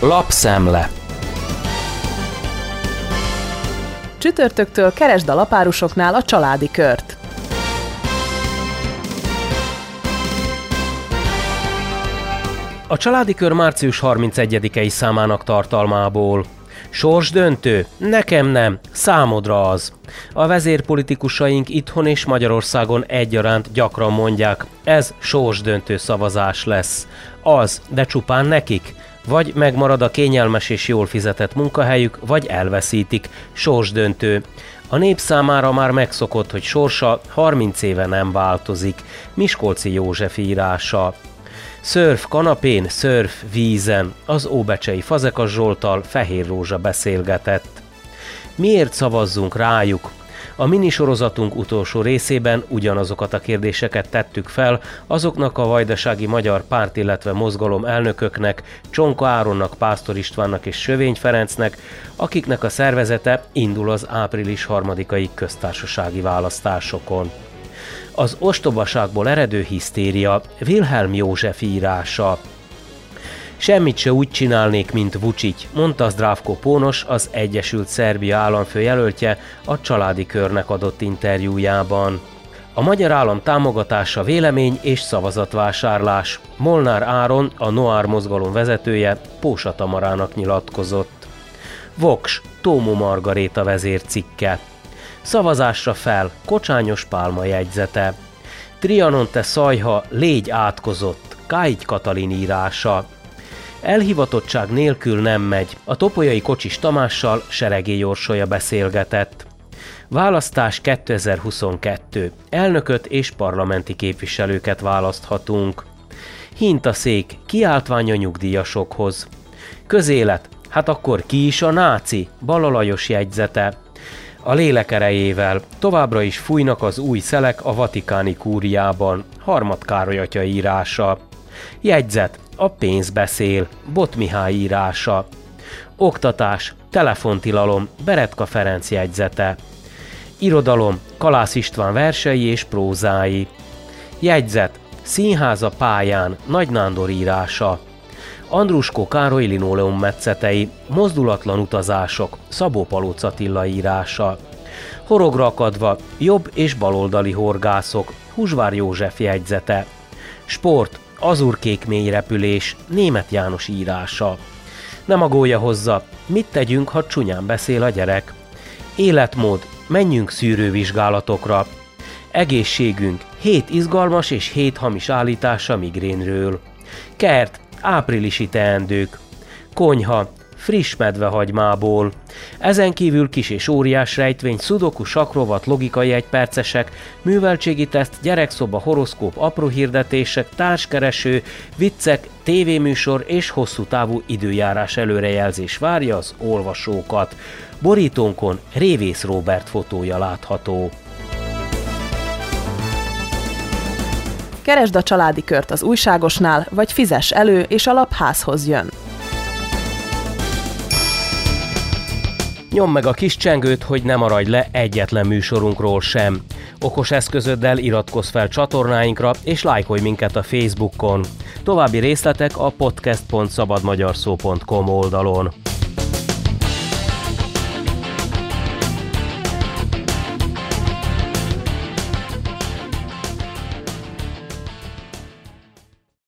Lapszemle Csütörtöktől keresd a lapárusoknál a családi kört. A családi kör március 31-i számának tartalmából. Sors döntő? Nekem nem, számodra az. A vezérpolitikusaink itthon és Magyarországon egyaránt gyakran mondják, ez sorsdöntő szavazás lesz. Az, de csupán nekik. Vagy megmarad a kényelmes és jól fizetett munkahelyük, vagy elveszítik. Sorsdöntő. A nép számára már megszokott, hogy sorsa 30 éve nem változik. Miskolci József írása. Szörf kanapén, szörf vízen, az óbecsei Fazekas Zsoltal Fehér Rózsa beszélgetett. Miért szavazzunk rájuk? A minisorozatunk utolsó részében ugyanazokat a kérdéseket tettük fel azoknak a vajdasági magyar párt, illetve mozgalom elnököknek, Csonka Áronnak, Pásztor Istvánnak és Sövény Ferencnek, akiknek a szervezete indul az április harmadikai köztársasági választásokon. Az ostobaságból eredő hisztéria Wilhelm József írása. Semmit se úgy csinálnék, mint Vucic, mondta Zdravko Pónos, az Egyesült Szerbia államfő jelöltje a családi körnek adott interjújában. A magyar állam támogatása vélemény és szavazatvásárlás. Molnár Áron, a Noár mozgalom vezetője, Pósa Tamarának nyilatkozott. Vox, Tómo Margaréta vezér cikke. Szavazásra fel, kocsányos pálma jegyzete. Trianon te szajha, légy átkozott, Kágy Katalin írása. Elhivatottság nélkül nem megy. A topolyai kocsis Tamással Seregé Jorsolya beszélgetett. Választás 2022. Elnököt és parlamenti képviselőket választhatunk. Hintaszék, kiáltvány a nyugdíjasokhoz. Közélet, hát akkor ki is a náci? Balalajos jegyzete. A lélek erejével továbbra is fújnak az új szelek a vatikáni kúriában, Harmad Károly atya írása. Jegyzet, a pénz beszél, Bot Mihály írása. Oktatás, telefontilalom, Beretka Ferenc jegyzete. Irodalom, Kalász István versei és prózái. Jegyzet, Színháza pályán, Nagy Nándor írása. Andruskó Károly linóleum metszetei, mozdulatlan utazások, Szabó Palóc Attila írása. Horogra akadva, jobb és baloldali horgászok, Húsvár József jegyzete. Sport, azurkék mély repülés, német János írása. Nem agója hozza, mit tegyünk, ha csúnyán beszél a gyerek. Életmód, menjünk szűrővizsgálatokra. Egészségünk, hét izgalmas és hét hamis állítása migrénről. Kert, áprilisi teendők, konyha, friss medvehagymából. Ezen kívül kis és óriás rejtvény, szudoku, sakrovat, logikai egypercesek, műveltségi teszt, gyerekszoba, horoszkóp, apró hirdetések, társkereső, viccek, tévéműsor és hosszú távú időjárás előrejelzés várja az olvasókat. Borítónkon Révész Robert fotója látható. Keresd a családi kört az újságosnál, vagy fizes elő, és a lap házhoz jön. Nyom meg a kis csengőt, hogy ne maradj le egyetlen műsorunkról sem. Okos eszközöddel iratkozz fel csatornáinkra, és lájkolj minket a Facebookon. További részletek a podcast.szabadmagyarszó.com oldalon.